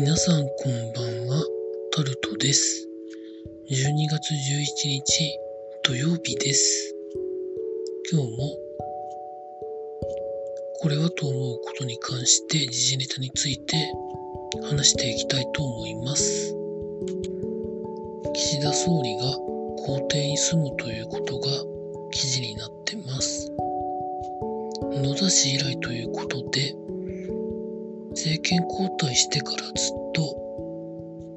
皆さんこんばんは、タルトです。12月11日土曜日です。今日もこれはと思うことに関して時事ネタについて話していきたいと思います。岸田総理が公邸に住むということが記事になってます。野田氏以来ということで、政権交代してからずっと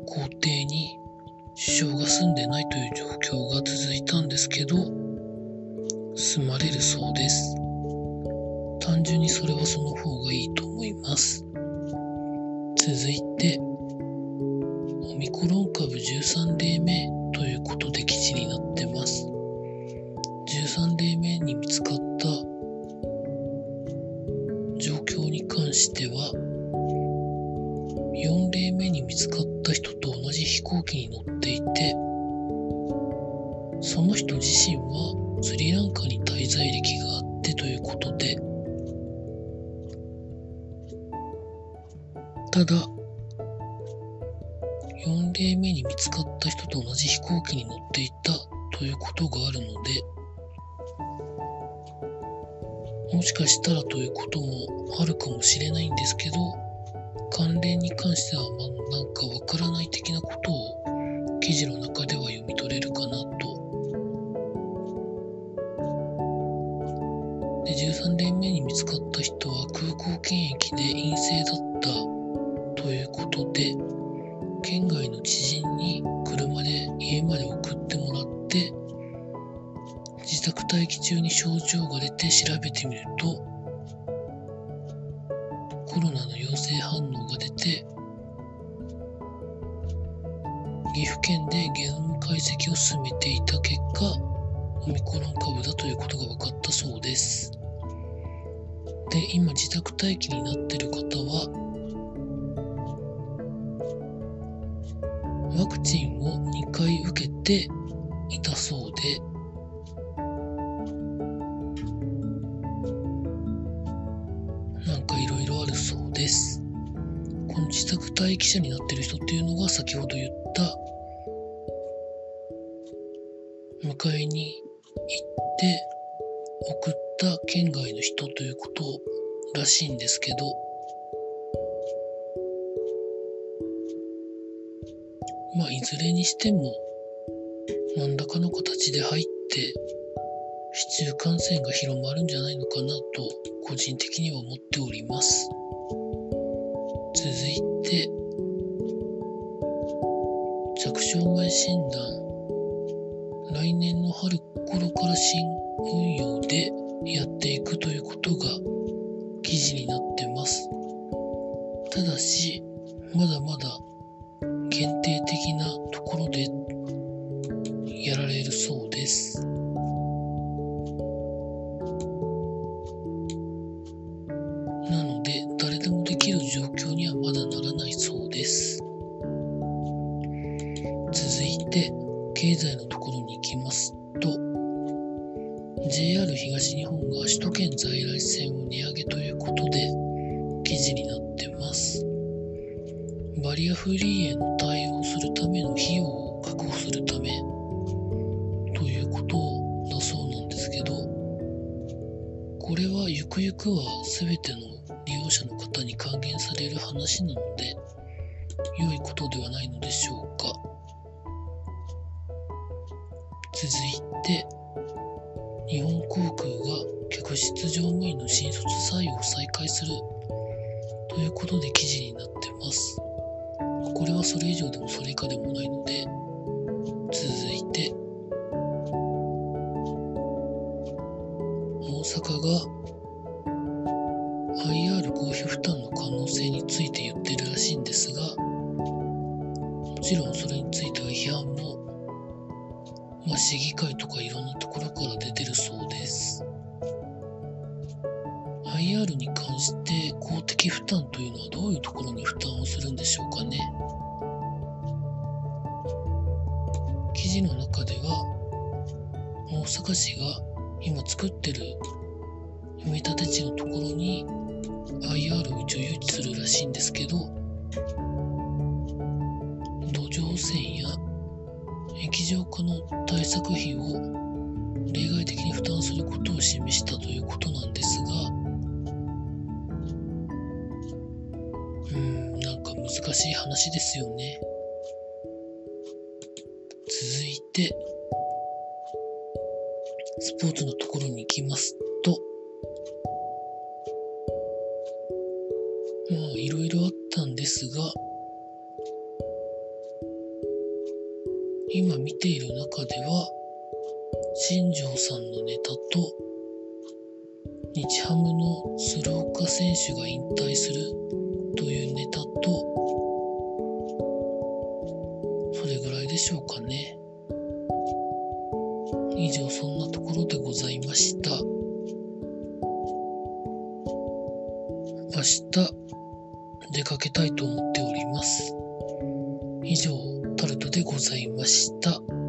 皇帝に首相が住んでないという状況が続いたんですけど住まれるそうです。単純にそれはその方がいいと思います。続いてオミクロン株13例目ということで記事になってます。13例目に見つかった状況に関しては4例目に見つかった人と同じ飛行機に乗っていてその人自身はスリランカに滞在歴があってということでただ4例目に見つかった人と同じ飛行機に乗っていたということがあるのでもしかしたらということもあるかもしれないんですけど関連に関しては、まあ、なんかわからない的なことを記事の中では読み取れるかなと。で、13例目に見つかった人は空港検疫で陰性だったということで、県外の知人に車で家まで送ってもらって、自宅待機中に症状が出て調べてみると、コロナの陽性反応が出て岐阜県でゲノム解析を進めていた結果オミクロン株だということが分かったそうです。で今自宅待機になっている方はワクチンを2回受けていたそうでです。この自宅待機者になってる人っていうのが先ほど言った迎えに行って送った県外の人ということらしいんですけどまあいずれにしても何らかの形で入って市中感染が広まるんじゃないのかなと個人的には思っております続いて着床前診断来年の春頃から新運用でやっていくということが記事になってます。ただしまだまだ限定的なところでやられるそうです。状況にはまだならないそうです。続いて、経済のところに行きますと、JR 東日本が首都圏在来線を値上げということで、記事になってます。バリアフリーへの対応するための費用を確保するためということだそうなんですけど、これはゆくゆくは全ての者の方に還元される話なので良いことではないのでしょうか。続いて日本航空が客室乗務員の新卒採用を再開する。ということで記事になってます。これはそれ以上でもそれ以下でもないので続いて大阪が IR 公費負担の可能性について言ってるらしいんですがもちろんそれについては批判も、まあ、市議会とかいろんなところから出てるそうです。IR に関して公的負担というのはどういうところに負担をするんでしょうかね。記事の中では大阪市が今作ってる埋め立て地のところに IR を一応誘致するらしいんですけど場線や液状化の対策費を例外的に負担することを示したということなんですがうんなんか難しい話ですよね。続いてスポーツのところに行きますですが今見ている中では新庄さんのネタと日ハムの鶴岡選手が引退するというネタとそれぐらいでしょうかね。以上そんなところでございました。明日出かけたいと思っております以上タルトでございました。